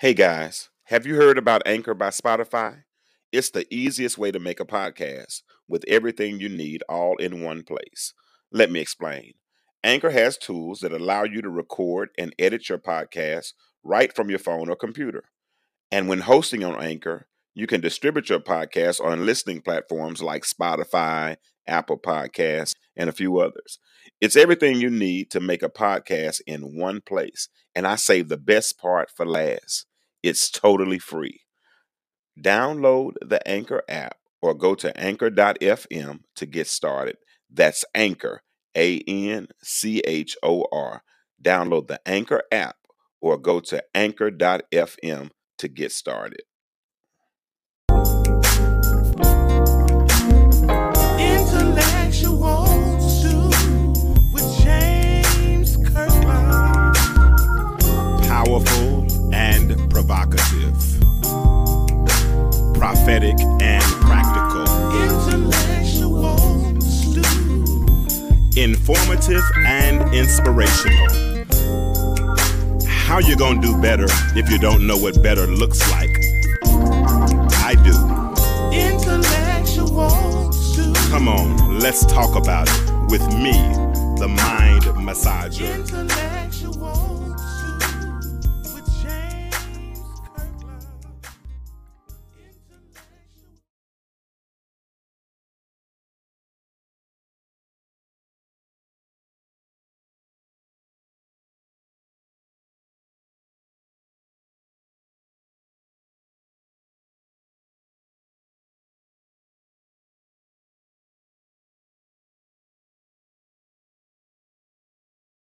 Hey guys, have you heard about Anchor by Spotify? It's the easiest way to make a podcast with everything you need all in one place. Let me explain. Anchor has tools that allow you to record and edit your podcast right from your phone or computer. And when hosting on Anchor, you can distribute your podcast on listening platforms like Spotify, Apple Podcasts, and a few others. It's everything you need to make a podcast in one place. And I save the best part for last. It's totally free. Download the Anchor app or go to anchor.fm to get started. That's Anchor, A N C H O R. Download the Anchor app or go to anchor.fm to get started. Intellectual Stew with James Kirklin. Powerful provocative, prophetic, and practical, intellectual, informative and inspirational. How you gonna do better if you don't know what better looks like? I do. Intellectual. Come on, let's talk about it with me, the mind massager.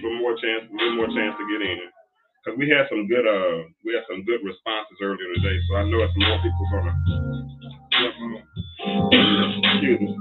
people more chance, a little more chance to get in. Cause we had some good, uh, we had some good responses earlier today. So I know it's more people gonna. Excuse me.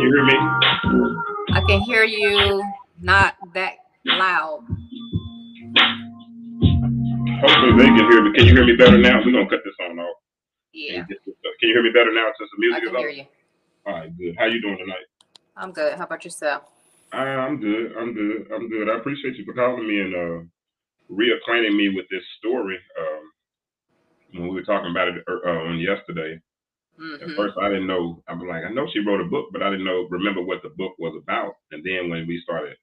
Hear me? I can hear you not that loud. Hopefully they can hear me. Can you hear me better now? We're gonna cut this on off. Yeah, Can you hear me better now since the I music can is hear on? you. All right, good. How you doing tonight? I'm good. How about yourself? I'm good. I'm good. I'm good. I appreciate you for calling me and uh, reacquainting me with this story. Um, when we were talking about it uh, on yesterday, at hmm first I didn't know. I was like, I know she wrote a book, but I didn't know remember what the book was about. And then when we started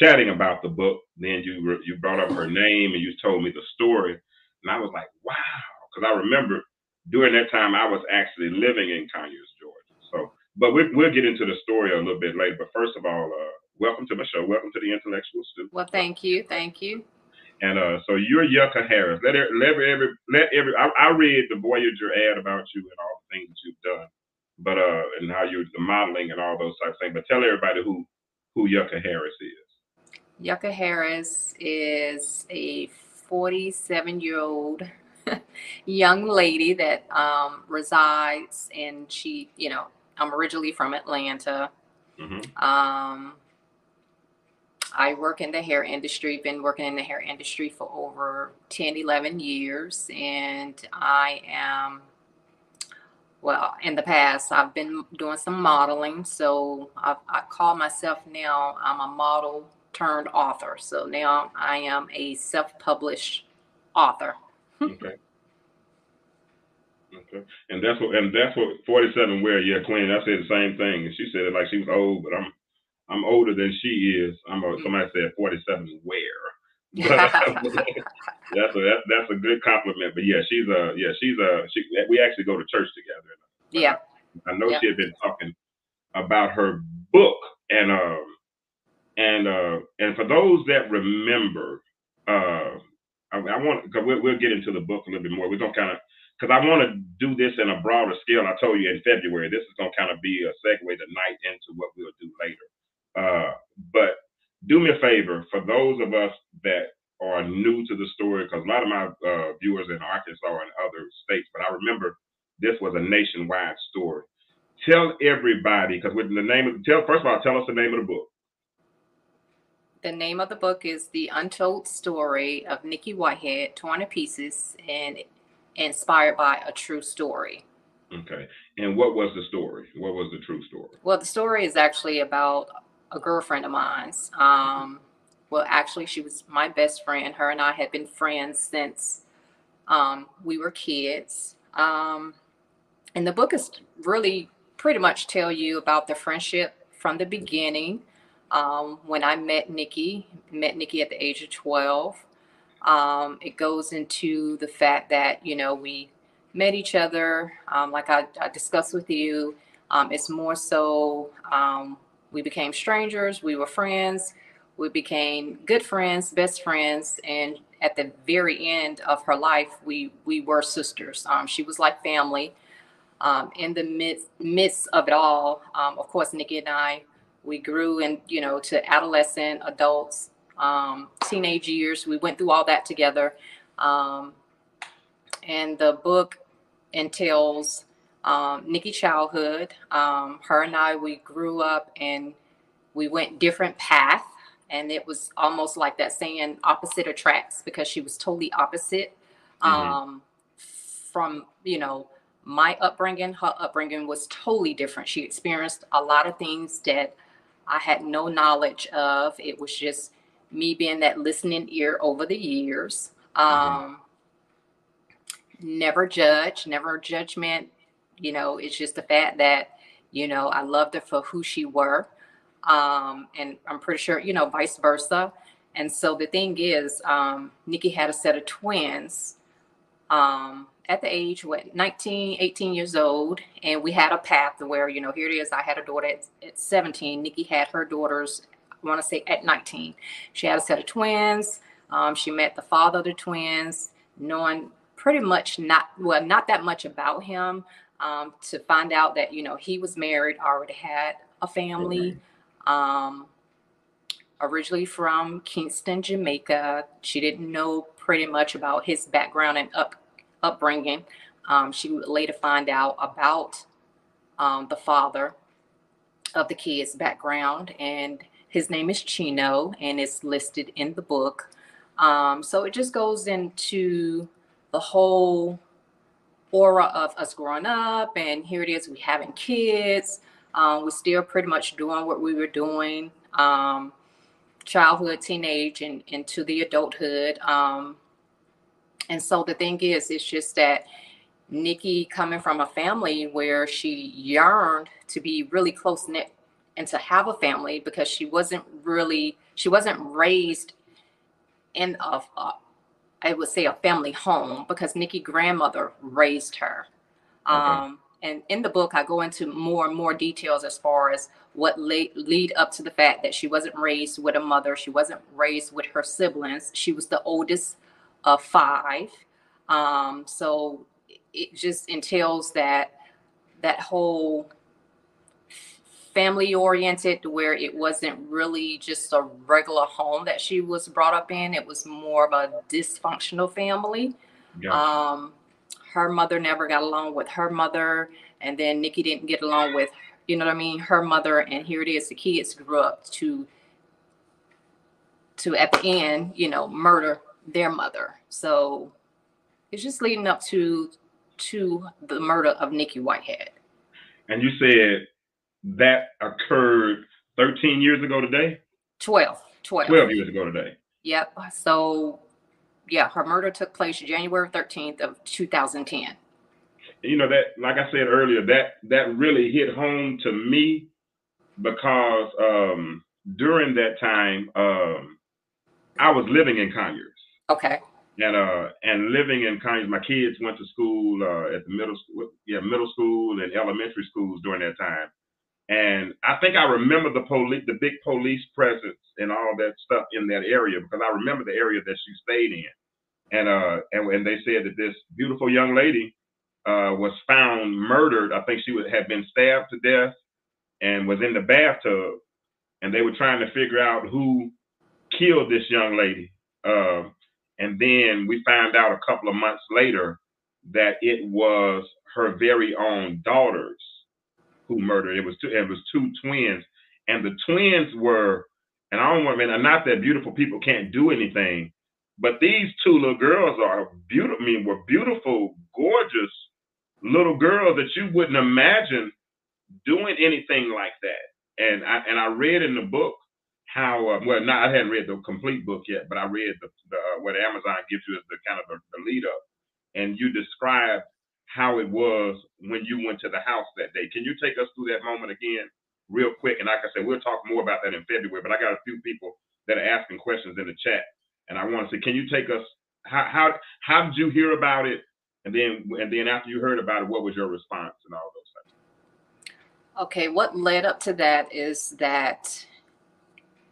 chatting about the book, then you you brought up her name and you told me the story, and I was like, wow, because I remember during that time I was actually living in Conyers, Georgia. So, but we, we'll get into the story a little bit later. But first of all, uh, welcome to my show. Welcome to the Intellectual Stew. Well, thank you. Thank you. And uh, so you're Yucca Harris. Let every, let every, let every. I, I read the Voyager ad about you and all things that you've done, but uh, and how you're the modeling and all those types of things. But tell everybody who who Yucca Harris is. Yucca Harris is a 47 year old young lady that um, resides and she, you know, I'm originally from Atlanta. hmm Um, I work in the hair industry, been working in the hair industry for over 10, 11 years. And I am, well, in the past, I've been doing some modeling. So I, I call myself now, I'm a model turned author. So now I am a self published author. Okay. Okay. And that's what and that's what 47 wear. Yeah, Queen. I said the same thing, and she said it like she was old, but I'm I'm older than she is. I'm a, somebody said 47 wear. But that's a that, that's a good compliment. But yeah, she's a yeah she's a she. We actually go to church together. yeah. I know Yeah. she had been talking about her book, and um, and uh, and for those that remember, uh, I, I want because we'll, we'll get into the book a little bit more. We're gonna kind of because I want to do this in a broader scale. I told you in February, this is gonna kind of be a segue tonight into what we'll do later. Uh, but do me a favor for those of us that are new to the story, because a lot of my uh, viewers in Arkansas and other states, but I remember this was a nationwide story. Tell everybody, because with the name of tell first of all, tell us the name of the book. The name of the book is The Untold Story of Nikki Whitehead, Torn to Pieces, and inspired by a true story. Okay. And what was the story? What was the true story? Well, the story is actually about a girlfriend of mine's. Um, well, actually, she was my best friend. Her and I had been friends since um, we were kids. Um, and the book is really pretty much tell you about the friendship from the beginning. Um, when I met Nikki, met Nikki at the age of 12. Um, it goes into the fact that, you know, we met each other, um, like I, I discussed with you. Um, it's more so um, we became strangers, we were friends, we became good friends, best friends, and at the very end of her life, we we were sisters. Um, she was like family. Um, in the midst midst of it all, um, of course, Nikki and I, we grew and you know to adolescent, adults, um, teenage years. We went through all that together, um, and the book entails um, Nikki childhood. Um, her and I, we grew up and we went different paths, and it was almost like that saying opposite attracts because she was totally opposite Mhm. um, from you know my upbringing. Her upbringing was totally different. She experienced a lot of things that I had no knowledge of. It was just me being that listening ear over the years. Um, Never judge, never judgment. You know, it's just the fact that, you know, I loved her for who she were. Um, and I'm pretty sure, you know, vice versa. And so the thing is, um, Nikki had a set of twins um, at the age, what, 19, 18 years old. And we had a path where, you know, here it is. I had a daughter at, at 17. Nikki had her daughters, I want to say at 19. She had a set of twins. Um, she met the father of the twins, knowing pretty much not, well, not that much about him um, to find out that, you know, he was married, already had a family. Um, originally from Kingston, Jamaica. She didn't know pretty much about his background and up upbringing. Um, she would later find out about um, the father of the kid's background, and his name is Chino, and it's listed in the book. Um, so it just goes into the whole aura of us growing up, and here it is, we having kids. Um, we're still pretty much doing what we were doing, um, childhood, teenage, and into the adulthood. Um, and so the thing is, it's just that Nikki coming from a family where she yearned to be really close knit and to have a family because she wasn't really she wasn't raised in a, a I would say a family home because Nikki grandmother raised her. Okay. Um, and in the book, I go into more and more details as far as what lead, lead up to the fact that she wasn't raised with a mother. She wasn't raised with her siblings. She was the oldest of five. Um, so it just entails that that whole family oriented where it wasn't really just a regular home that she was brought up in. It was more of a dysfunctional family. Yeah. um her mother never got along with her mother and then nikki didn't get along with you know what i mean her mother and here it is the kids grew up to to at the end you know murder their mother. So it's just leading up to to the murder of nikki whitehead. And you said that occurred 13 years ago today? 12. 12. 12 years ago today. Yep. So, yeah, her murder took place January 13th of 2010. You know that, like I said earlier, that that really hit home to me because um, during that time um, I was living in Conyers. Okay. And uh, and living in Conyers, my kids went to school uh, at the middle school, yeah, middle school and elementary schools during that time. And I think I remember the police, the big police presence and all that stuff in that area because I remember the area that she stayed in. And uh, and, and they said that this beautiful young lady uh, was found murdered. I think she would, had been stabbed to death and was in the bathtub. And they were trying to figure out who killed this young lady. Uh, and then we found out a couple of months later that it was her very own daughters who murdered. It was two. It was two twins, and the twins were. And I don't want. I mean, not that beautiful people can't do anything, but these two little girls are beautiful. I mean, were beautiful, gorgeous little girls that you wouldn't imagine doing anything like that. And I and I read in the book how uh, well not I hadn't read the complete book yet, but I read the, the uh, what Amazon gives you as the kind of the, the lead up, and you describe how it was when you went to the house that day. Can you take us through that moment again, real quick? And like I said, we'll talk more about that in February. But I got a few people that are asking questions in the chat, and I want to say, can you take us? How how how did you hear about it? And then and then after you heard about it, what was your response and all those things? Okay, what led up to that is that,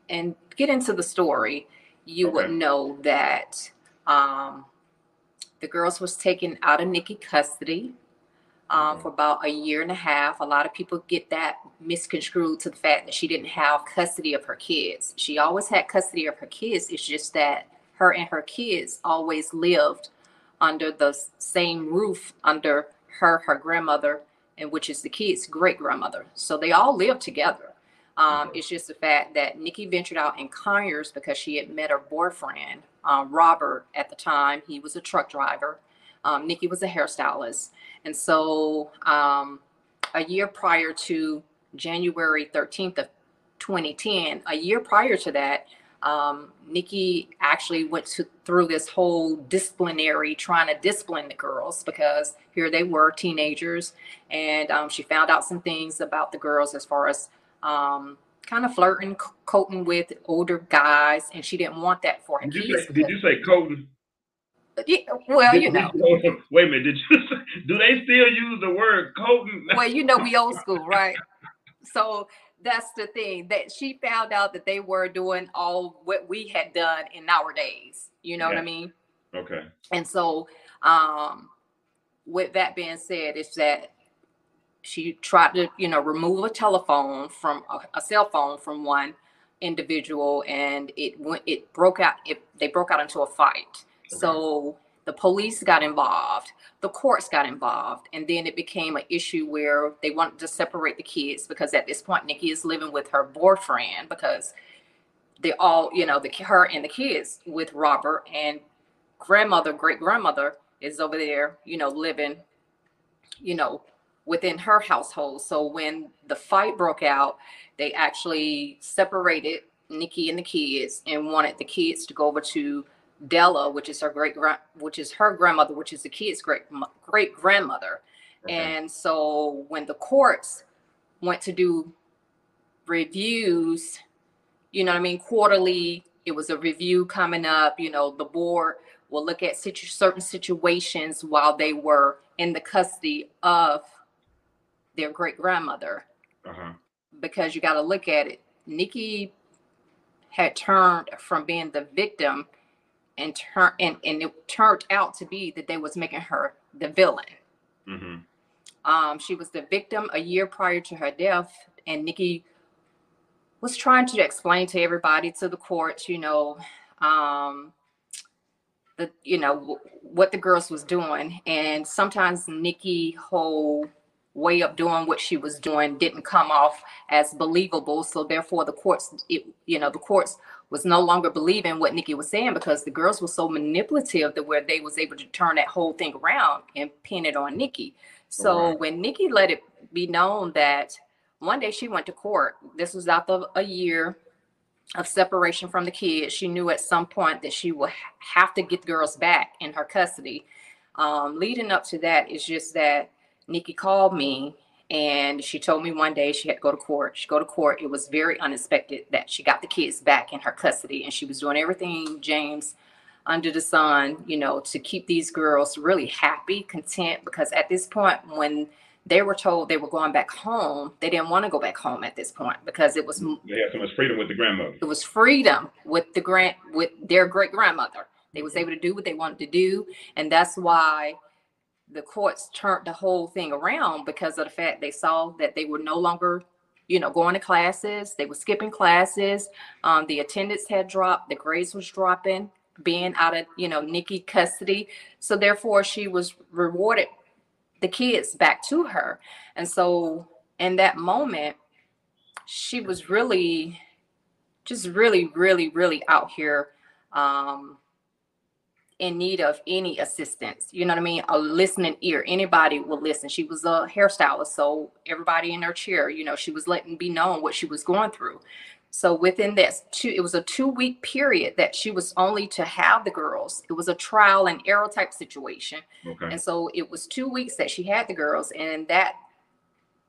and get into the story, you okay. would know that um, the girls was taken out of Nikki custody um, for about a year and a half. A lot of people get that misconstrued to the fact that she didn't have custody of her kids. She always had custody of her kids. It's just that her and her kids always lived under the same roof under her, her grandmother, and which is the kids' great grandmother. So they all lived together. Um, it's just the fact that Nikki ventured out in Conyers because she had met her boyfriend, um, Robert, at the time. He was a truck driver. Um, Nikki was a hairstylist. And so um, a year prior to January 13th of 2010, a year prior to that, um, Nikki actually went to, through this whole disciplinary, trying to discipline the girls because here they were, teenagers, and um, she found out some things about the girls as far as um, kind of flirting, coating with older guys, and she didn't want that for him. did You say, did you say coating? Yeah, well, you know. Wait a minute. Did you? Do they still use the word coating? Well, you know, we old school, right? so that's the thing that she found out that they were doing all what we had done in our days. You know yeah. what I mean? Okay. And so, um, with that being said, is that she tried to you know remove a telephone from a, a, cell phone from one individual and it went it broke out it, they broke out into a fight okay. so the police got involved the courts got involved and then it became an issue where they wanted to separate the kids because at this point nikki is living with her boyfriend because they all, you know, the her and the kids with Robert and grandmother, great grandmother is over there, you know, living, you know, within her household. So when the fight broke out, they actually separated Nikki and the kids and wanted the kids to go over to Della, which is her great grand, which is her grandmother, which is the kids' great great grandmother. Okay. And so when the courts went to do reviews, you know what I mean, quarterly, it was a review coming up. You know, the board will look at situ- certain situations while they were in the custody of their great grandmother. Uh-huh. Because you got to look at it. Nikki had turned from being the victim and turn and, and it turned out to be that they was making her the villain. Mm-hmm. Um, she was the victim a year prior to her death, and Nikki was trying to explain to everybody, to the courts, you know, um, the you know w- what the girls was doing, and sometimes Nikki whole way of doing what she was doing didn't come off as believable. So therefore, the courts, it, you know, the courts was no longer believing what Nikki was saying because the girls were so manipulative that where they was able to turn that whole thing around and pin it on Nikki. So right. when Nikki let it be known that one day she went to court, this was after a year of separation from the kids. She knew at some point that she would have to get the girls back in her custody. Um, leading up to that is just that Nikki called me and she told me one day she had to go to court. She go to court. It was very unexpected that she got the kids back in her custody, and she was doing everything James under the sun, you know, to keep these girls really happy, content. Because at this point, when they were told they were going back home, they didn't want to go back home at this point because it was they had so much freedom with the grandmother. It was freedom with the grand with their great grandmother. They was mm-hmm. able to do what they wanted to do, and that's why the courts turned the whole thing around because of the fact they saw that they were no longer you know going to classes they were skipping classes um, the attendance had dropped the grades was dropping being out of you know nikki custody. So therefore she was rewarded the kids back to her. And so in that moment she was really just really really really out here um, in need of any assistance. You know what I mean? A listening ear. Anybody will listen. She was a hairstylist, so everybody in her chair, you know, she was letting be known what she was going through. So within that two, it was a two week period that she was only to have the girls. It was a trial and error type situation. Okay. And so it was two weeks that she had the girls. And that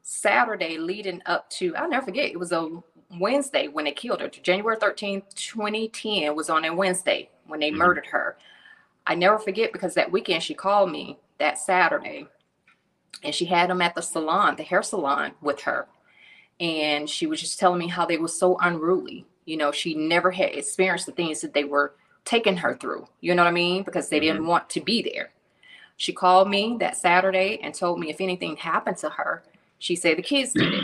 Saturday leading up to, I'll never forget, it was a Wednesday when they killed her. January 13th, 2010 was on a Wednesday when they mm-hmm. murdered her. I never forget because that weekend she called me that Saturday and she had them at the salon, the hair salon with her. And she was just telling me how they were so unruly. You know, she never had experienced the things that they were taking her through. You know what I mean? Because they mm-hmm. didn't want to be there. She called me that Saturday and told me if anything happened to her, she said the kids did it.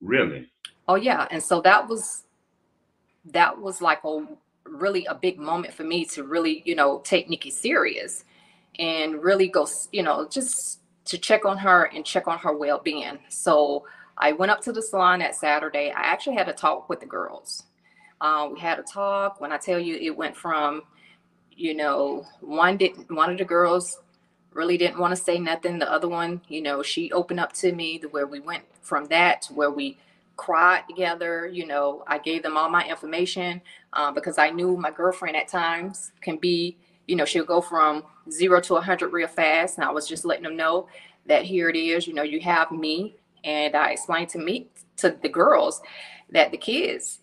Really? Oh yeah. And so that was that was like a really a big moment for me to really, you know, take Nikki serious and really go, you know, just to check on her and check on her well being. So I went up to the salon that Saturday. I actually had a talk with the girls. Uh, we had a talk. When I tell you, it went from, you know, one didn't, one of the girls really didn't want to say nothing. The other one, you know, she opened up to me the where we went from that to where we cried together. You know, I gave them all my information um, because I knew my girlfriend at times can be, you know, she'll go from zero to 100 real fast. And I was just letting them know that here it is, you know, you have me. And I explained to me, to the girls, that the kids,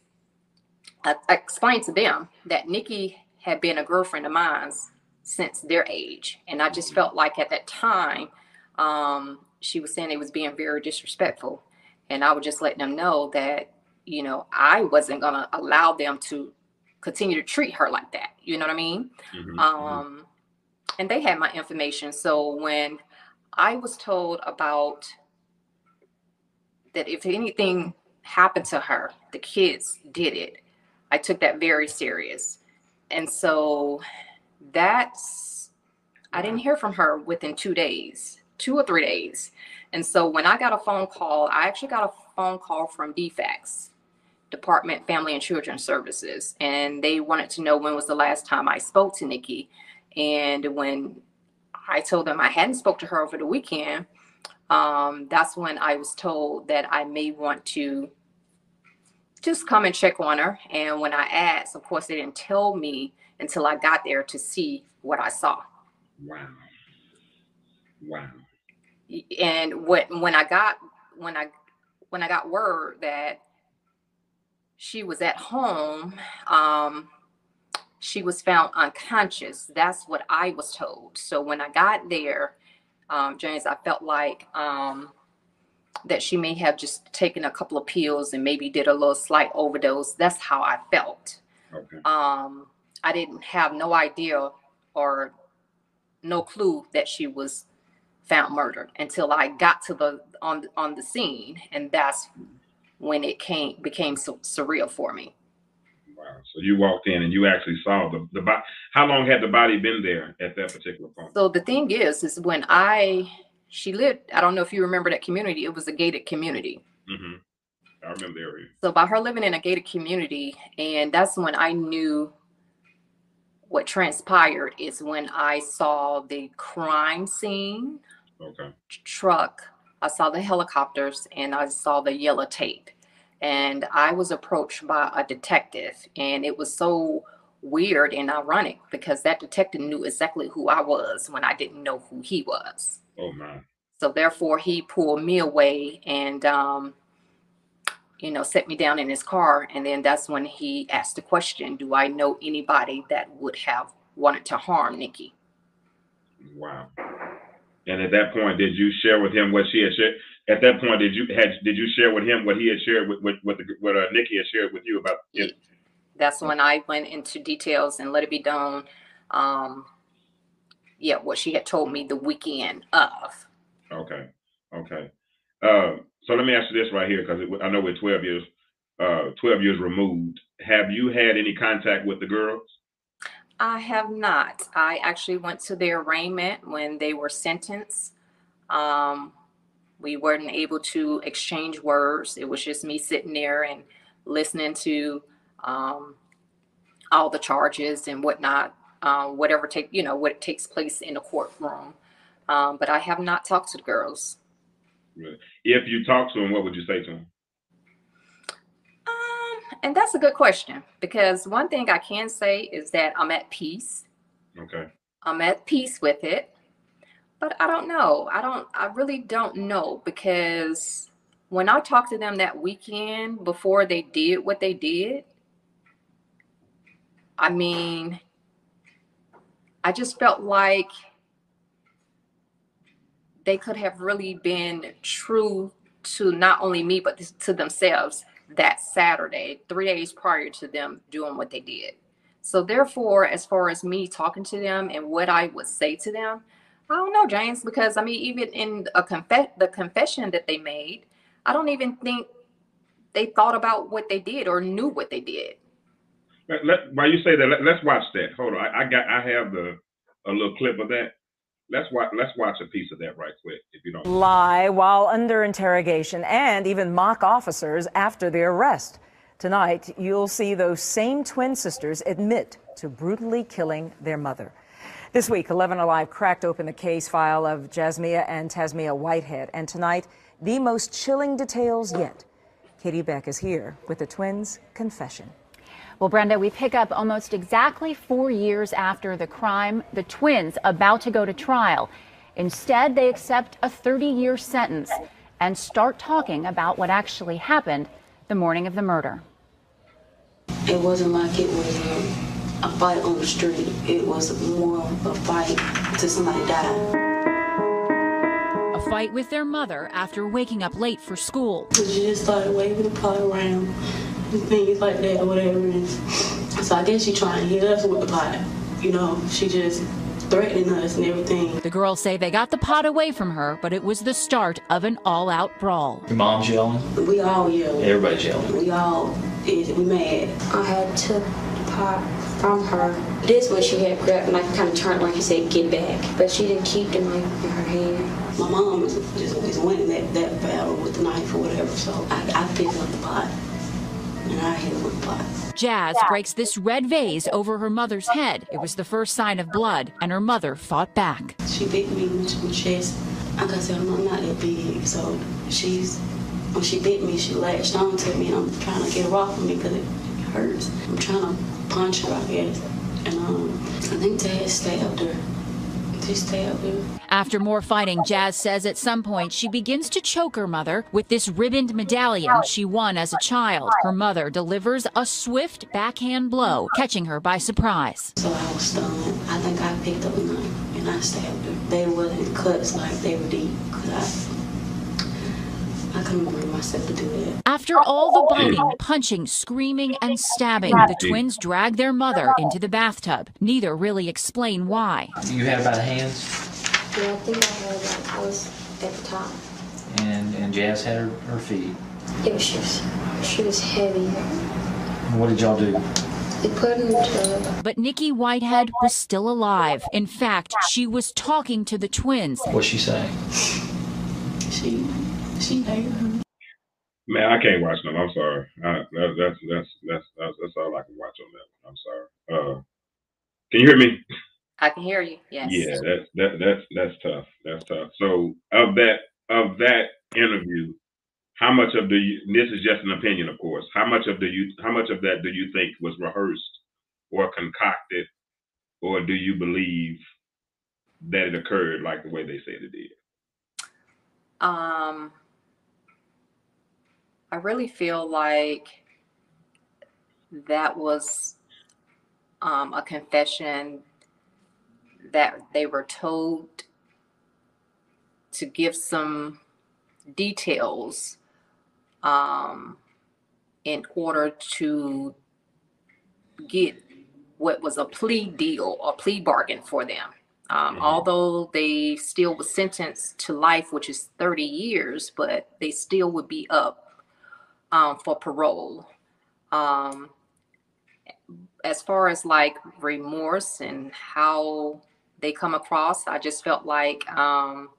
I, I explained to them that Nikki had been a girlfriend of mine since their age. And I just felt like at that time, um, she was saying it was being very disrespectful and I would just let them know that, you know, I wasn't to allow them to continue to treat her like that. You know what I mean? Mm-hmm, mm-hmm. Um, and they had my information. So when I was told about that if anything happened to her, the kids did it, I took that very serious. And so that's, I didn't hear from her within two days, two or three days. And so when I got a phone call, I actually got a phone call from DFACS. Department Family and Children Services, and they wanted to know when was the last time I spoke to Nikki. And when I told them I hadn't spoke to her over the weekend, um, that's when I was told that I may want to just come and check on her. And when I asked, of course, they didn't tell me until I got there to see what I saw. Wow. Wow. And what when I got when I when I got word that she was at home, um, she was found unconscious. That's what I was told. So when I got there, um, James, I felt like um, that she may have just taken a couple of pills and maybe did a little slight overdose. That's how I felt. Okay. Um, I didn't have no idea or no clue that she was found murdered until I got to the on on the scene, and that's when it came became so surreal for me. Wow. So you walked in and you actually saw the the body. How long had the body been there at that particular point? So the thing is, is when I she lived. I don't know if you remember that community. It was a gated community. Mm-hmm. I remember the area. So by her living in a gated community, and that's when I knew what transpired is when I saw the crime scene Okay. truck, I saw the helicopters, and I saw the yellow tape. And I was approached by a detective, and it was so weird and ironic because that detective knew exactly who I was when I didn't know who he was. Oh my. So therefore, he pulled me away and, um, you know, set me down in his car. And then that's when he asked the question, "Do I know anybody that would have wanted to harm Nikki?" Wow. And at that point, did you share with him what she had shared? At that point, did you had did you share with him what he had shared with with what the, what uh, Nikki had shared with you about? It? That's when I went into details and let it be known. Um, yeah, what she had told me the weekend of. Okay. Okay. Uh, so let me ask you this right here, because I know we're 12 years, uh, 12 years removed. Have you had any contact with the girls? I have not. I actually went to their arraignment when they were sentenced. Um, we weren't able to exchange words. It was just me sitting there and listening to um, all the charges and whatnot, uh, whatever take you know what takes place in the courtroom. Um, but I have not talked to the girls. If you talk to them, what would you say to them? And that's a good question because one thing I can say is that I'm at peace. Okay. I'm at peace with it. But I don't know. I don't I really don't know because when I talked to them that weekend before they did what they did, I mean, I just felt like they could have really been true to not only me but to themselves that Saturday, 3 days prior to them doing what they did. So therefore, as far as me talking to them and what I would say to them, I don't know, James, because I mean, even in a confess the confession that they made, I don't even think they thought about what they did or knew what they did. Let, let, while you say that, let, us watch that. Hold on, I, I, got, I have the a little clip of that. Let's watch. Let's watch a piece of that right quick, if you don't. Lie while under interrogation, and even mock officers after the arrest. Tonight, you'll see those same twin sisters admit to brutally killing their mother. This week, 11 Alive cracked open the case file of Jasmiyah and Tasmiyah Whitehead, and tonight, the most chilling details yet. Katie Beck is here with the twins' confession. Well, Brenda, we pick up almost exactly four years after the crime, the twins about to go to trial. Instead, they accept a 30 year sentence and start talking about what actually happened the morning of the murder. It wasn't like it was a, a fight on the street, it was more of a fight to somebody died. A fight with their mother after waking up late for school. She just started waving the pot around things like that or whatever. And so I guess she trying to hit us with the pot. You know, she just threatening us and everything. The girls say they got the pot away from her, but it was the start of an all-out brawl. Your mom's yelling? We all yelling. Everybody's yelling. We all is we mad. I had took the pot from her. This one she had grabbed and I kind of turned like you said, get back. But she didn't keep the knife in her hand. My mom is, just is winning that, that battle with the knife or whatever, so I, I picked up the pot and and I hit him with the pot. Jazz breaks this red vase over her mother's head. It was the first sign of blood, and her mother fought back. She bit me in the chest. Like I said, I'm not that big, so she's when she bit me, she latched on to me, and I'm trying to get her off of me because it hurts. I'm trying to punch her, I guess, and um, I think Dad stabbed her. After more fighting, Jazz says at some point she begins to choke her mother with this ribboned medallion she won as a child. Her mother delivers a swift backhand blow, catching her by surprise. So I was stunned. I think I picked up a knife and I stabbed her. They wasn't cuts like they were deep because I, I couldn't bring myself to do that. After all the biting, punching, screaming, and stabbing, the twins drag their mother into the bathtub. Neither really explain why. You had about hands, Yeah, I think I had like I was at the top. and, and Jazz had her, her feet. It was she was heavy. And what did y'all do? They put her in the tub. But Nikki Whitehead was still alive. In fact, she was talking to the twins. What's she saying? She, she hated her. Man, I can't watch them. I'm sorry. I, that, that's, that's that's that's that's all I can watch on that. one. I'm sorry. Uh, can you hear me? I can hear you. Yes. Yeah, that's that that's that's tough. That's tough. So of that of that interview, how much of the this is just an opinion, of course. How much of the you how much of that do you think was rehearsed or concocted, or do you believe that it occurred like the way they said it did? Um, I really feel like that was um, a confession that they were told to give some details um, in order to get what was a plea deal or plea bargain for them. Um, Mhm. Although they still was sentenced to life, which is 30 years, but they still would be up um, for parole. Um, as far as like remorse and how they come across, I just felt like um,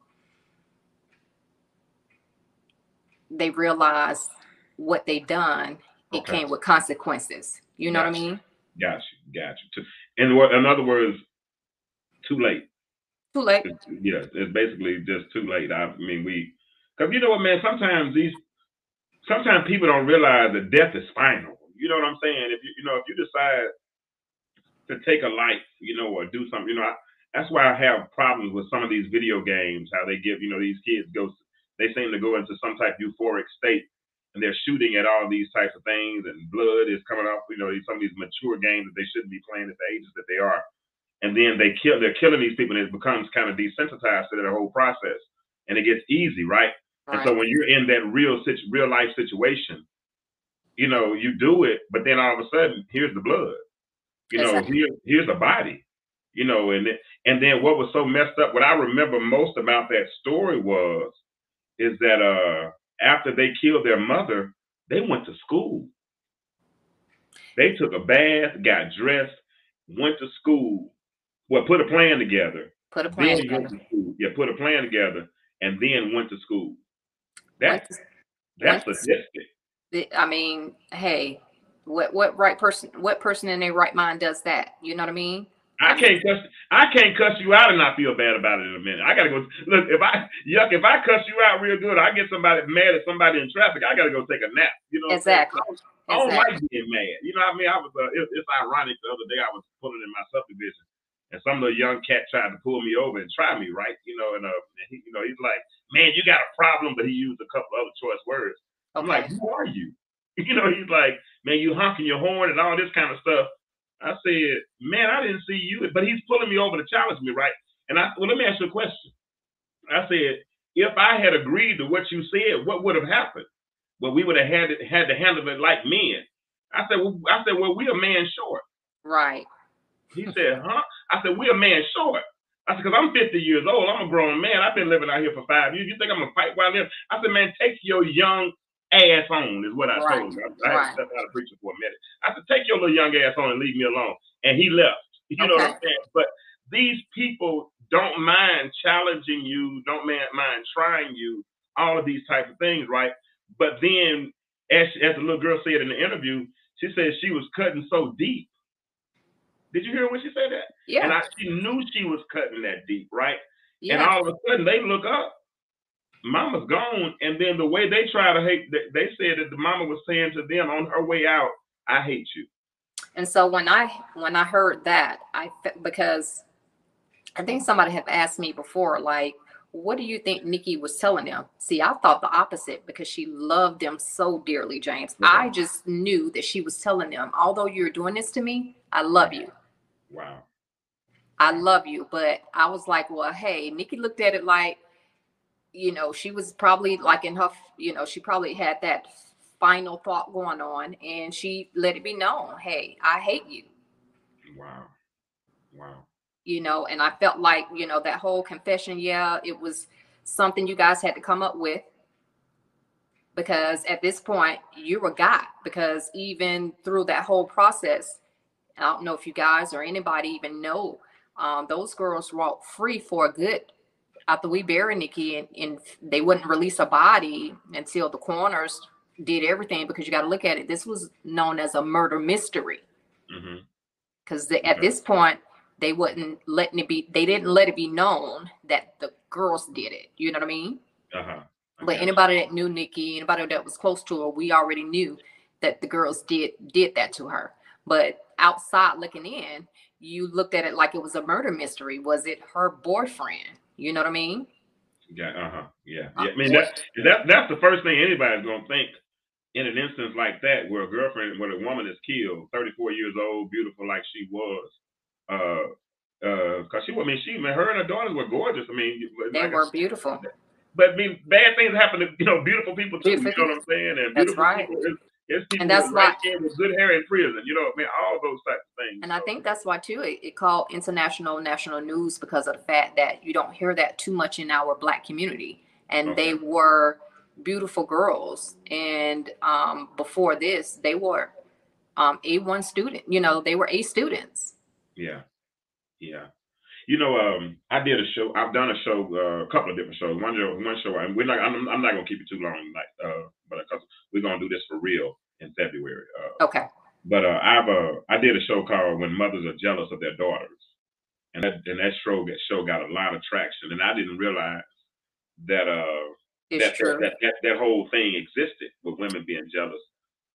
they realized what they done. It Okay. came with consequences. You know what I mean? Gotcha, you, got you. To- In in other words, too late. Too late. It's, yeah, it's basically just too late. I mean, we, because you know what, man. Sometimes these, sometimes people don't realize that death is final. You know what I'm saying? If you, you know, if you decide to take a life, you know, or do something, you know, I, that's why I have problems with some of these video games. How they give, you know, these kids go, they seem to go into some type of euphoric state, and they're shooting at all these types of things, and blood is coming off. You know, some of these mature games that they shouldn't be playing at the ages that they are and then they kill they're killing these people and it becomes kind of desensitized to their whole process and it gets easy right and so when you're in that real situ- real life situation you know you do it but then all of a sudden here's the blood you know Exactly. here, here's the body you know and then, and then what was so messed up what i remember most about that story was is that uh after they killed their mother they went to school they took a bath got dressed went to school well put a plan together Put a plan together. to. Yeah, put a plan together and then went to school. That's Went that's the- I mean, hey, what what right person what person in their right mind does that? You know what I mean? I can't cuss. I can't cuss you out and not feel bad about it in a minute. I gotta go. Look, if I yuck, if I cuss you out real good, I get somebody mad at somebody in traffic. I gotta go take a nap. You know what I'm saying? Exactly. I don't Exactly. like being mad. You know what I mean? I was. Uh, it, it's ironic. The other day I was pulling in my subdivision, and some little young cat tried to pull me over and try me, right? You know, and uh, and he, you know, he's like, "Man, you got a problem," but he used a couple other choice words. I'm like, "Who are you?" You know, he's like, "Man, you honking your horn and all this kind of stuff." I said, "Man, I didn't see you," but he's pulling me over to challenge me, right? And I, well, let me ask you a question. I said, if I had agreed to what you said, what would have happened? Well, we would have had it, had to handle it like men. I said, well, I said, well, we're a man short. Right. He said, huh? I said, we're a man short. I said, because I'm 50 years old. I'm a grown man. I've been living out here for five years. You think I'm going to fight while I live? I said, man, take your young ass on, is what I Right, told him. I, I had to step out of preaching for a minute. I said, take your little young ass on and leave me alone. And he left. You know what I'm saying? But these people don't mind challenging you, don't mind trying you, all of these types of things, right? But then as as the little girl said in the interview, she said she was cutting so deep. Did you hear when she said that? Yeah. And I, she knew she was cutting that deep, right? yeah. And all of a sudden they look up, mama's gone. And then the way they try to hate, they- said that the mama was saying to them on her way out, I hate you. And so when I when I heard that, I because I think somebody have asked me before, like, what do you think Nikki was telling them? See, I thought the opposite because she loved them so dearly, James. I just knew that she was telling them, although you're doing this to me, I love you. Wow. I love you. But I was like, well, hey, Nikki looked at it like, you know, she was probably like in her, you know, she probably had that final thought going on and she let it be known, hey, I hate you. Wow. Wow. you know, and I felt like, you know, that whole confession, yeah, it was something you guys had to come up with because at this point you were got because even through that whole process, I don't know if you guys or anybody even know, um, those girls walked free for a good after we buried Nikki and, and they wouldn't release a body until the coroners did everything because you got to look at it. This was known as a murder mystery because at Okay. this point they wouldn't let it be they didn't let it be known that the girls did it you know what i mean Uh huh. but anybody that knew nikki anybody that was close to her we already knew that the girls did did that to her but outside looking in you looked at it like it was a murder mystery was it her boyfriend you know what i mean Yeah. Uh huh. Yeah. Yeah. I mean, that, that that's the first thing anybody's gonna think in an instance like that, where a girlfriend, where a woman is killed, 34 years old, beautiful like she was. Uh, uh, cause she, I mean, she, her and her daughters were gorgeous. I mean, they like were said, beautiful But I mean, bad things happen to you know beautiful people too. Beautiful you know what I'm saying? And That's beautiful right. people, people And that's with why- skin with good hair in prison. You know, I mean, all those types of things. And I think that's why too it, it called international national news because of the fact that you don't hear that too much in our black community. And they were beautiful girls. And um, before this, they were um, A1 student. You know, they were A students. Yeah, yeah. You know, um, I did a show. I've done a show, uh, a couple of different shows. One show, one show, and we're not. I'm, I'm not gonna keep it too long tonight, uh, but because we're gonna do this for real in February. Uh, Okay. but uh, I've uh, I did a show called "When Mothers Are Jealous of Their Daughters," and that and that show that show got a lot of traction, and I didn't realize that uh It's that, that that that whole thing existed with women being jealous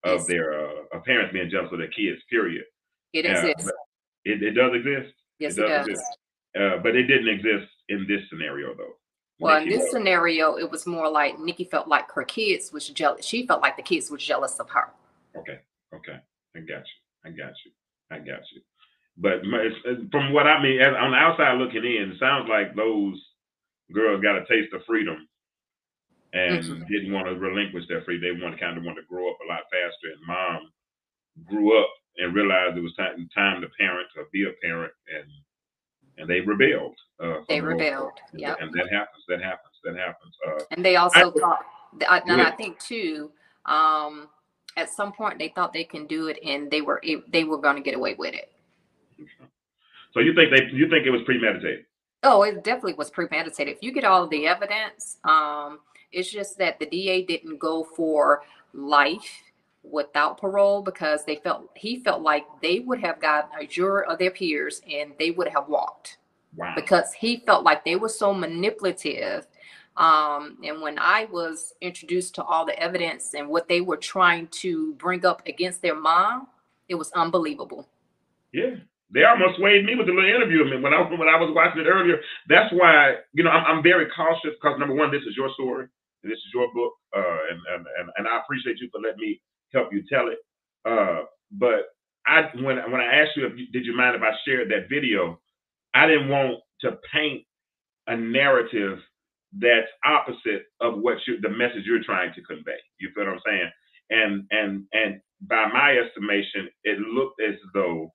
of Yes. their uh, of parents being jealous of their kids. Period. It exists. but It, it does exist. Yes, it does. exist. Uh, but it didn't exist in this scenario, though. Well, in this was- scenario, it was more like Nikki felt like her kids was jealous. She felt like the kids was jealous of her. Okay, okay, I got you, I got you, I got you. But it's- from what I mean, on the outside looking in, it sounds like those girls got a taste of freedom and Mhm. didn't want to relinquish their freedom. They want to kind of want to grow up a lot faster. And mom grew up and realized it was time time to parent or be a parent, and and they rebelled. Uh, They the rebelled. Yeah. And that happens. That happens. That happens. Uh, And they also I- thought, I- and I think too, um, at some point they thought they can do it, and they were they were going to get away with it. so you think they? You think it was premeditated? Oh, it definitely was premeditated. If you get all of the evidence, um, it's just that the DA didn't go for life without parole because they felt he felt like they would have got a juror of their peers and they would have walked. Wow. because he felt like they were so manipulative. Um, and when I was introduced to all the evidence and what they were trying to bring up against their mom, it was unbelievable. Yeah, they almost swayed me with the little interview. Mean, when I when I was watching it earlier, that's why you know I'm, I'm very cautious because number one, this is your story, and this is your book, uh, and, and and and I appreciate you for letting me help you tell it. Uh, but I when when I asked you if you, did you mind if I shared that video, I didn't want to paint a narrative that's opposite of what you the message you're trying to convey. You feel what I'm saying? And and and by my estimation, it looked as though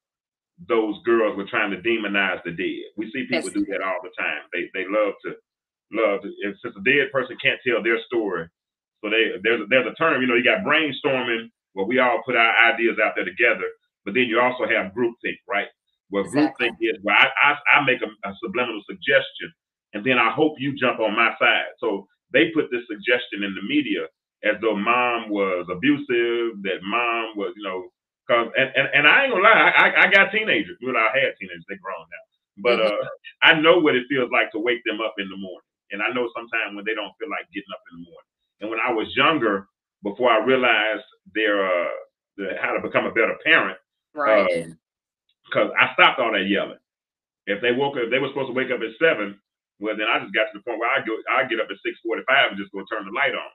those girls were trying to demonize the dead. We see people do that all the time. They they love to love to, if since a dead person can't tell their story, so they there's a, there's a term. You know, you got brainstorming where we all put our ideas out there together, but then you also have groupthink, right? Where Exactly. groupthink is where I I, I make a, a subliminal suggestion, and then I hope you jump on my side. So they put this suggestion in the media, as though mom was abusive, that mom was, you know, cause and, and, and I ain't gonna lie, I, I got teenagers. Well, I had teenagers, they grown now. But Mhm. uh I know what it feels like to wake them up in the morning. And I know sometimes when they don't feel like getting up in the morning. And when I was younger, before I realized their uh the, how to become a better parent, Right. because I stopped all that yelling. If they woke up, if they were supposed to wake up at seven. Well, then I just got to the point where I go, I get up at six forty-five and just go turn the light on.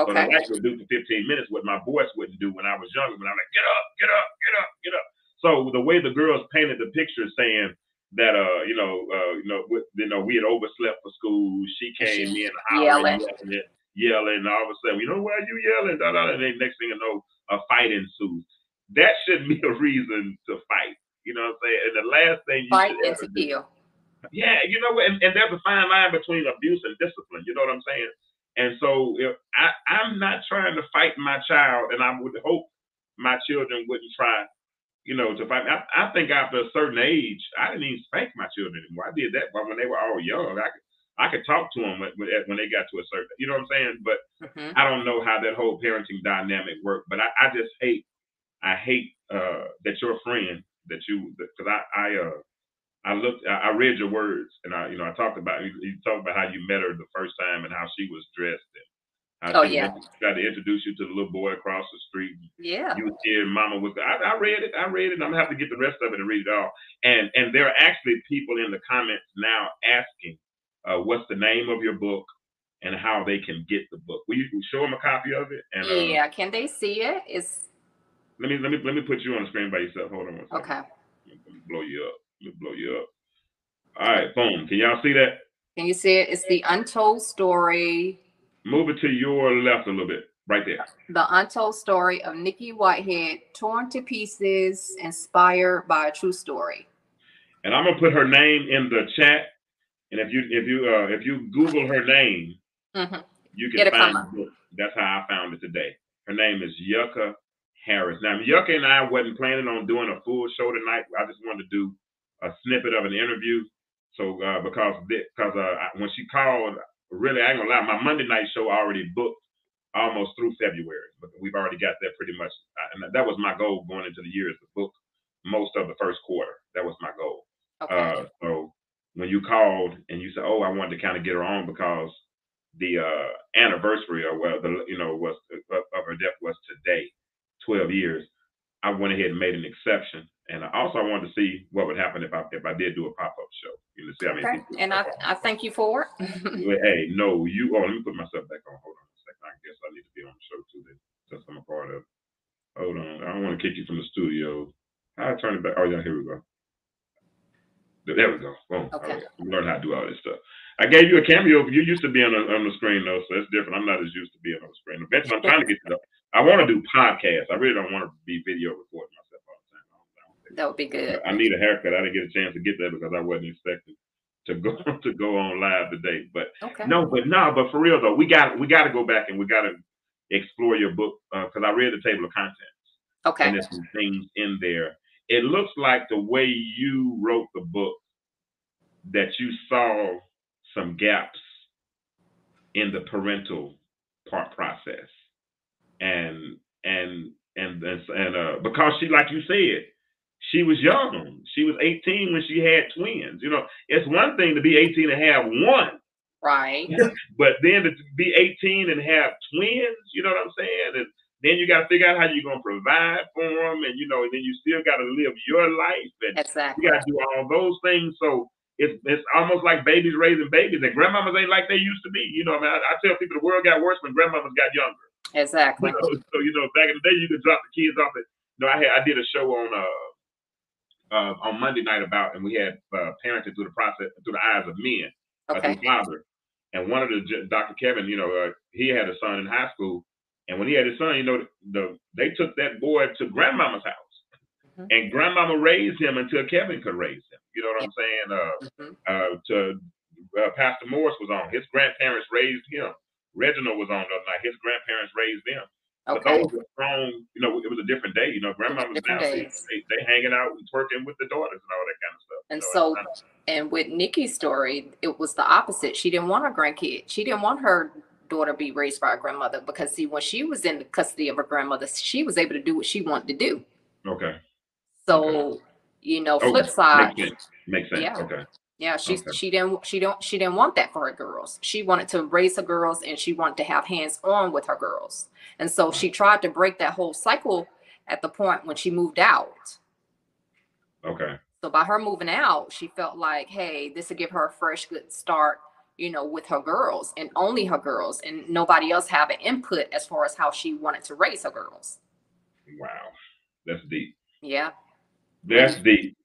So the okay. light would do for fifteen minutes what my voice wouldn't do when I was younger. When I'm like, get up, get up, get up, get up. So the way the girls painted the picture, saying that uh, you know, uh, you know, with, you know, we had overslept for school. She came in hollering, Yelling. Yelling, and all of a sudden, you know, why are you yelling? Da, da, da. And then next thing you know, a fight ensues. That shouldn't be a reason to fight. You know what I'm saying? And the last thing you Fight and to kill. yeah, you know, and, and there's a fine line between abuse and discipline. You know what I'm saying? And so if I, I'm not trying to fight my child, and I would hope my children wouldn't try, you know, to fight. I, I think after a certain age, I didn't even spank my children anymore. I did that, but when they were all young, I could I could talk to them when, when they got to a certain, you know what I'm saying? But Mhm. I don't know how that whole parenting dynamic worked, but I, I just hate, I hate uh, that your friend that you, because I, I, uh, I looked, I, I read your words, and I, you know, I talked about you, you talked about how you met her the first time and how she was dressed, and Oh, yeah. tried to introduce you to the little boy across the street. Yeah. You was here, Mama was. I, I read it. I read it. I'm gonna have to get the rest of it and read it all. And and there are actually people in the comments now asking, uh, what's the name of your book and how they can get the book. Will you show them a copy of it? And uh, Yeah. Can they see it? It's let me let me let me put you on the screen by yourself. Hold on one second. okay. Let me blow you up. Let me blow you up. All right, boom. Can y'all see that? Can you see it? It's the untold story, Move it to your left a little bit, right there. the untold story of Nikki Whitehead, torn to pieces, inspired by a true story. And I'm gonna put her name in the chat. And if you if you uh, if you Google her name, Mhm. you can It'll find the book. That's how I found it today. Her name is Yucca Harris. Now Yucca and I wasn't planning on doing a full show tonight. I just wanted to do a snippet of an interview. So uh, because because uh, when she called, really I ain't gonna lie, my Monday night show already booked almost through February. But we've already got that pretty much. And that was my goal going into the year is to book most of the first quarter. That was my goal. Okay. Uh, so when you called and you said, "Oh, I wanted to kind of get her on because the uh, anniversary or well, the you know was of, of her death was today, 12 years," I went ahead and made an exception. And I also wanted to see what would happen if I if I did do a pop up show. You know, see how many okay. And I, I thank you for it. Hey, no, you. Oh, let me put myself back on. Hold on a second. I guess I need to be on the show too. Then, since I'm a part of. Hold on. I don't want to kick you from the studio. I turn it back. Oh yeah, here we go. There we go. Boom. Oh, okay. Okay. We learned how to do all this stuff. I gave you a cameo. You used to be on the, on the screen though, so that's different. I'm not as used to being on the screen. Eventually, I'm trying to get to the. I want to do podcasts. I really don't want to be video recording myself all the time. I don't- I don't think- That would be good. I need a haircut. I didn't get a chance to get that because I wasn't expecting to go to go on live today. But Okay. no, but no, but for real though, we got we got to go back and we got to explore your book uh, because I read the table of contents Okay. and there's some things in there. It looks like the way you wrote the book that you saw some gaps in the parental part process, and and and and, and uh, because she, like you said, she was young. She was 18 when she had twins. You know, it's one thing to be 18 and have one, Right. but then to be 18 and have twins, you know what I'm saying? And then you got to figure out how you're going to provide for them. And, you know, and then you still got to live your life. And Exactly. you got to do all those things. So it's, it's almost like babies raising babies. And grandmamas ain't like they used to be. You know, I, mean, I, I tell people the world got worse when grandmamas got younger. Exactly. You know, so, you know, back in the day, you could drop the kids off at, you know, I had, I did a show on, uh, uh, on Monday night about, and we had uh, parenting through the process, through the eyes of men uh, Okay. through father. And one of the Dr. Kevin, you know, uh, he had a son in high school, and when he had his son, you know, the they took that boy to grandmama's house, Mhm. and grandmama raised him until Kevin could raise him. You know what I'm saying? Uh, Mhm. uh, to uh, Pastor Morris was on. His grandparents raised him. Reginald was on the other night. His grandparents raised them. But those were strong. You know, it was a different day. You know, grandmamas Different now they, they, hanging out and twerking with the daughters and all that kind of stuff. you And know, so, and with Nikki's story, it was the opposite. She didn't want her grandkid. She didn't want her daughter be raised by her grandmother because see when she was in the custody of her grandmother she was able to do what she wanted to do Okay. so you know Oh, flip side Makes sense. Makes sense. Yeah. Okay. yeah she Okay. she didn't she don't she didn't want that for her girls she wanted to raise her girls and she wanted to have hands on with her girls and so she tried to break that whole cycle at the point when she moved out Okay. so by her moving out, she felt like, hey, this would give her a fresh, good start, you know, with her girls and only her girls, and nobody else have an input as far as how she wanted to raise her girls. Wow. That's deep. Yeah. That's deep.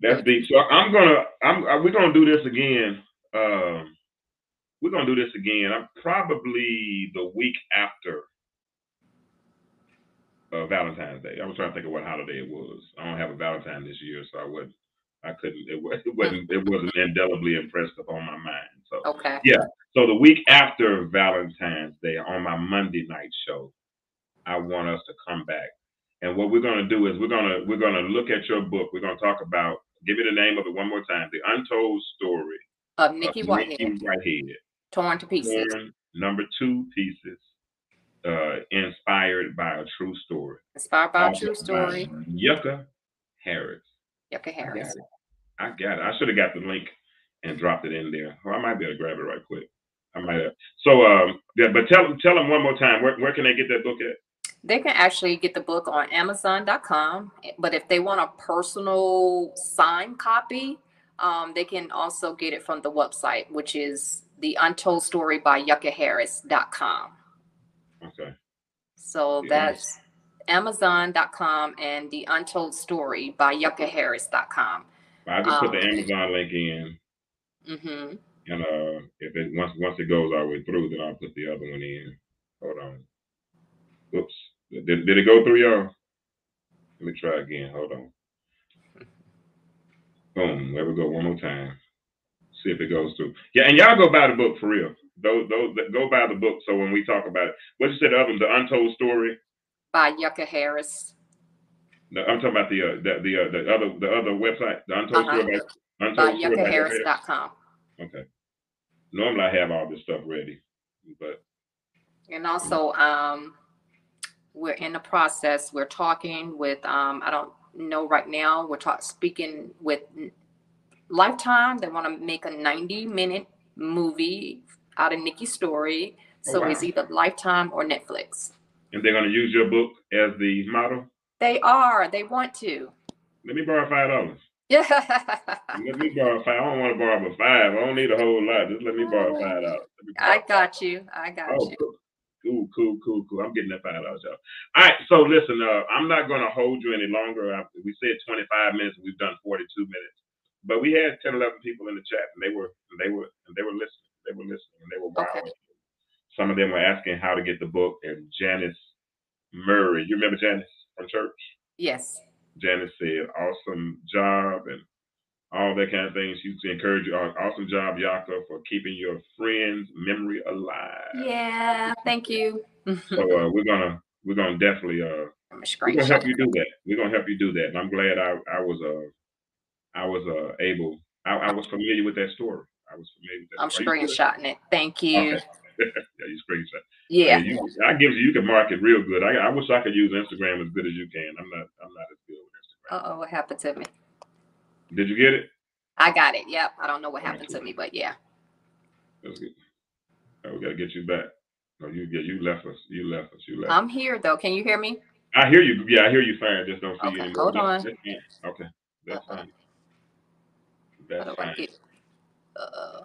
That's deep. So I'm gonna I'm uh, we're gonna do this again. Um we're gonna do this again. I'm probably the week after uh, Valentine's Day. I was trying to think of what holiday it was. I don't have a Valentine this year, so I wasn't I couldn't it, it wasn't it wasn't indelibly impressed upon my mind. So Okay. Yeah. So the week after Valentine's Day, on my Monday night show, I want us to come back. And what we're gonna do is we're gonna we're gonna look at your book. We're gonna talk about. Give me the name of it one more time. The Untold Story Of Nikki of Whitehead, Nikki Whitehead. torn to pieces. Torn, number two pieces. Uh, inspired by a true story. Inspired by a true story. Yucca Harris. Yucca I got Harris. it. I got it. I should have got the link and dropped it in there. Or I might be able to grab it right quick. I might have. So, um, yeah, but tell tell them one more time. Where, where can they get that book at? They can actually get the book on Amazon.com, but if they want a personal signed copy, um, they can also get it from the website, which is the Untold Story by YuccaHarris.com. Okay. So The that's Amazon.com and the Untold Story by YuccaHarris.com. I just put the Um, Amazon link in, hmm and uh, if it once once it goes all the way through, then I'll put the other one in. Hold on. Oops. Did, did it go through, y'all? Let me try again. Hold on. Boom. There we go. One more time. See if it goes through. Yeah, and y'all go buy the book for real. Those those that go buy the book. So when we talk about it, what you said, the other one, the Untold Story. By Yucca Harris. No, I'm talking about the uh, the the, uh, the other the other website, the Untold Uh-huh. Story. By, By Untold by. YuccaHarris.com. Okay. Normally I have all this stuff ready, but And also, um, we're in the process. We're talking with, um, I don't know right now, we're talking, speaking with Lifetime. They want to make a 90 minute movie out of Nikki's story. Oh, So wow. it's either Lifetime or Netflix. and they're gonna use your book as the model. They are, they want to. Let me borrow five dollars. Yeah. Let me borrow five. I don't want to borrow but five. I don't need a whole lot. Just let me borrow five dollars. Let me borrow I got you. I got Oh, you. cool. Cool, cool, cool, cool. I'm getting that five dollars, y'all. All right, so listen, uh, I'm not gonna hold you any longer. I, we said 25 minutes, and we've done 42 minutes. But we had 10, 11 people in the chat, and they were, and they were, and they were listening. They were listening, and they were Okay. Some of them were asking how to get the book, and Janice Murray, you remember Janice from church? Yes. Janice said, "Awesome job," and all that kind of thing. She used to encourage you. Awesome job, Yucca, for keeping your friend's memory alive. Yeah. Thank you. So uh, we're gonna we're gonna definitely uh we're gonna help you do that. We're gonna help you do that. And I'm glad I I was uh I was uh able I, I was familiar with that story. I was familiar with that. I'm story. Are you good? screenshotting it. Thank you. Okay. yeah, you screenshot. Yeah. You, I give you you can market real good. I, I wish I could use Instagram as good as you can. I'm not I'm not as good. Uh oh, what happened to me? Did you get it? I got it. Yep. I don't know what happened to me, but yeah. That's good. Oh, we gotta get you back. No, you yeah, you left us. You left us. You left. I'm here though. Can you hear me? I hear you. Yeah, I hear you fine. Just don't see you Okay, anymore. hold on. that's. Okay, that's Uh-uh. fine. How That's fine. get? Uh,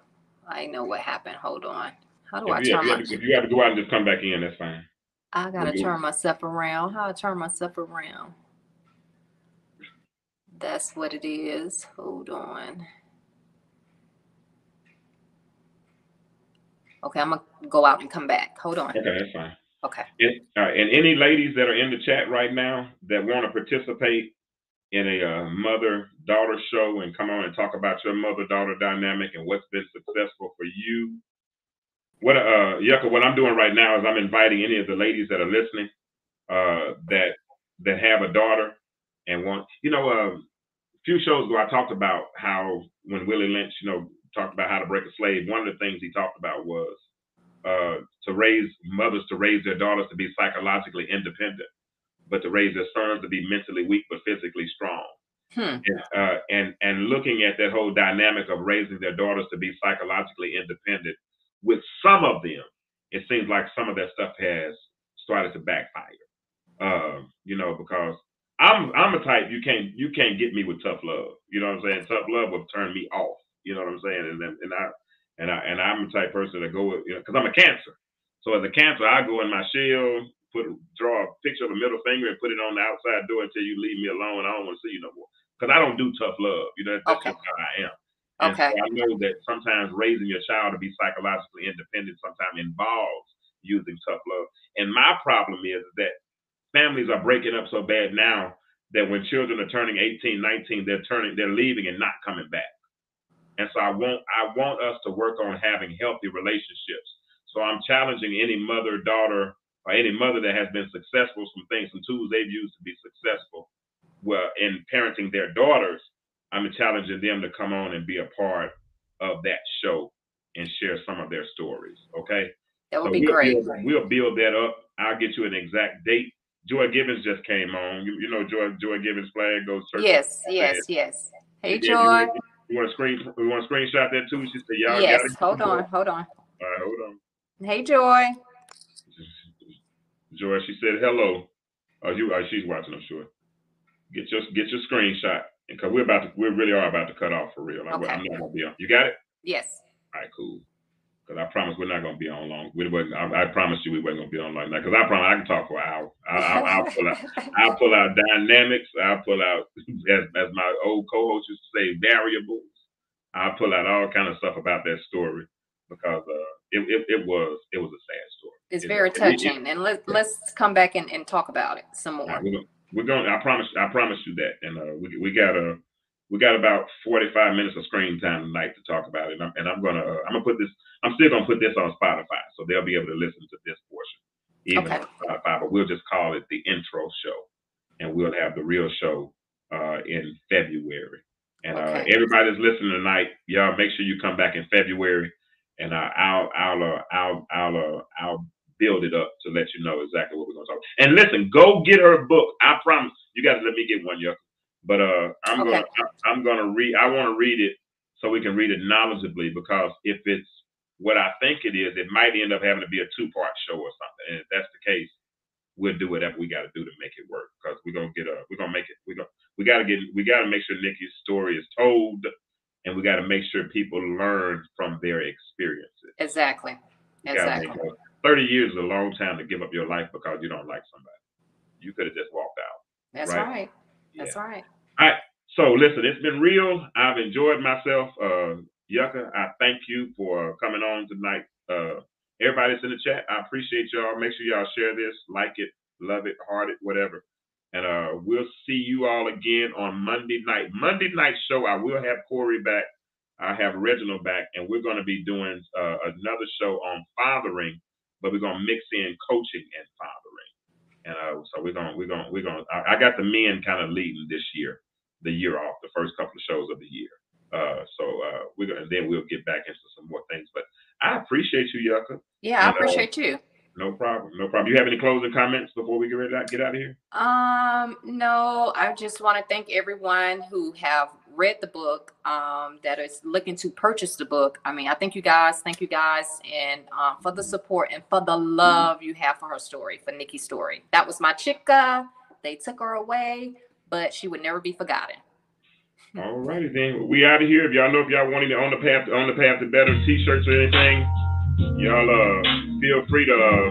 I know what happened. Hold on. How do If I you, if, turn you my? to, if you have to go out and just come back in, that's fine. I gotta you- turn myself around. How I turn myself around? That's what it is. Hold on. Okay, I'm gonna go out and come back. Hold on. Okay, that's fine. Okay. And, all right, and any ladies that are in the chat right now that want to participate in a uh, mother daughter show and come on and talk about your mother daughter dynamic and what's been successful for you. What uh Yucca, what I'm doing right now is I'm inviting any of the ladies that are listening uh that that have a daughter and want you know um a few shows ago I talked about how when Willie Lynch, you know, talked about how to break a slave, one of the things he talked about was uh to raise mothers to raise their daughters to be psychologically independent, but to raise their sons to be mentally weak but physically strong. Hmm. And, uh, and and looking at that whole dynamic of raising their daughters to be psychologically independent, with some of them, it seems like some of that stuff has started to backfire. Um, you know, because I'm I'm a type you can't you can't get me with tough love. You know what I'm saying? Tough love will turn me off. You know what I'm saying? And and I and I and I'm the type person that go with you know because I'm a cancer. So as a cancer, I go in my shell, put draw a picture of a middle finger and put it on the outside door until you leave me alone. I don't want to see you no more because I don't do tough love. You know that's Okay. just how I am. And Okay. so I know that sometimes raising your child to be psychologically independent sometimes involves using tough love. And my problem is that families are breaking up so bad now that when children are turning 18, 19, they're turning, they're leaving and not coming back. And so I want I want us to work on having healthy relationships. So I'm challenging any mother, daughter, or any mother that has been successful, some things, some tools they've used to be successful, well, in parenting their daughters. I'm challenging them to come on and be a part of that show and share some of their stories. Okay. That would So be we'll great. Build, we'll build that up. I'll get you an exact date. Joy Gibbons just came on. You, you know Joy Joy Gibbons flag goes. Yes, yes, yes. Hey, Joy. You, you want to screen? We want to screenshot that too? She said, "Y'all Yes, got it." hold on, hold on. All right, hold on. Hey, Joy. Joy, she said hello. Oh, you? Oh, she's watching. I'm sure. Get your get your screenshot because we're about to. We really are about to cut off for real. Okay. I'm not gonna be on. You got it? Yes. All right, cool. Because I promise we're not going to be on long. We wasn't, I, I promise you we weren't going to be on long. Because I promise I can talk for an hour. I, I, I'll pull out. I'll pull out dynamics. I'll pull out, as, as my old co-host used to say, variables. I'll pull out all kind of stuff about that story because uh, it, it, it was it was a sad story. It's It- very touching. And let, let's come back and, and talk about it some more. right, we're going. We're going. I promise. I promise you that. And uh, we we got a we got about forty five minutes of screen time tonight to talk about it. And I'm, and I'm gonna uh, I'm gonna put this. I'm still gonna put this on Spotify, so they'll be able to listen to this portion even Okay. on Spotify. But we'll just call it the intro show, and we'll have the real show uh, in February. And uh, everybody that's listening tonight, y'all make sure you come back in February, and uh, I'll I'll uh, I'll I'll uh, I'll build it up to let you know exactly what we're gonna talk. And listen, go get her book. I promise. You guys let me get one, yuck. But uh, I'm Okay. gonna I- I'm gonna read. I want to read it so we can read it knowledgeably because if it's what I think it is, it might end up having to be a two part show or something. And if that's the case, we'll do whatever we got to do to make it work because we're gonna get a we're gonna make it we go we got to get we got to make sure Nikki's story is told and we got to make sure people learn from their experiences. Exactly. Exactly. make- Thirty years is a long time to give up your life because you don't like somebody. You could have just walked out. That's Right. right. That's right. All right. So listen, it's been real. I've enjoyed myself. Uh Yucca, I thank you for coming on tonight. Uh in the chat, I appreciate y'all. Make sure y'all share this, like it, love it, heart it, whatever. And uh we'll see you all again on Monday night. Monday night show, I will have Corey back. I have Reginald back, and we're going to be doing uh, another show on fathering, but we're going to mix in coaching and fathering. And uh, so we're going, we're going, we're going. to I got the men kind of leading this year, the year off, the first couple of shows of the year. Uh, so uh, we're to then we'll get back into some more things. But I appreciate you, Yucca. Yeah, I And, uh, appreciate you. No problem, no problem. You have any closing comments before we get ready to get out of here? Um, no, I just want to thank everyone who have read the book, um, that is looking to purchase the book. I mean, I thank you guys, thank you guys, and um, for the support and for the love you have for her story, for Nikki's story. That was my chica. They took her away, but she would never be forgotten. All righty then. We out of here. If y'all know if y'all wanting to on the path on the path to better t-shirts or anything, y'all uh feel free to uh,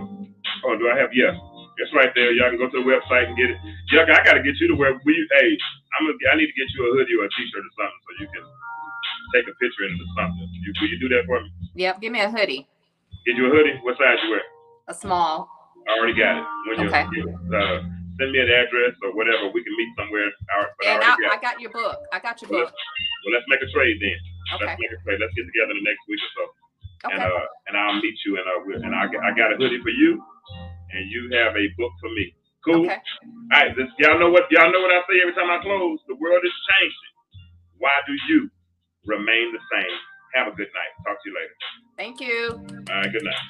oh do I have yeah. It's right there. Y'all can go to the website and get it. Yuck, I gotta get you to where we hey, I'm gonna I need to get you a hoodie or a t-shirt or something so you can take a picture into something. You will you do that for me? Yep, give me a hoodie, Get you a hoodie? What size you wear? a small. I already got it. When Okay. uh, send me an address or whatever, we can meet somewhere. And I, got I got your book. I got your Well, book. Well, let's make a trade then. Okay. Let's make a trade. Let's get together the next week or so, and Okay. uh, and I'll meet you, and uh, and I, I got a hoodie for you, and you have a book for me. Cool. Okay. All right. This, y'all know what y'all know what I say every time I close. The world is changing. Why do you remain the same? Have a good night. Talk to you later. Thank you. All right. Good night.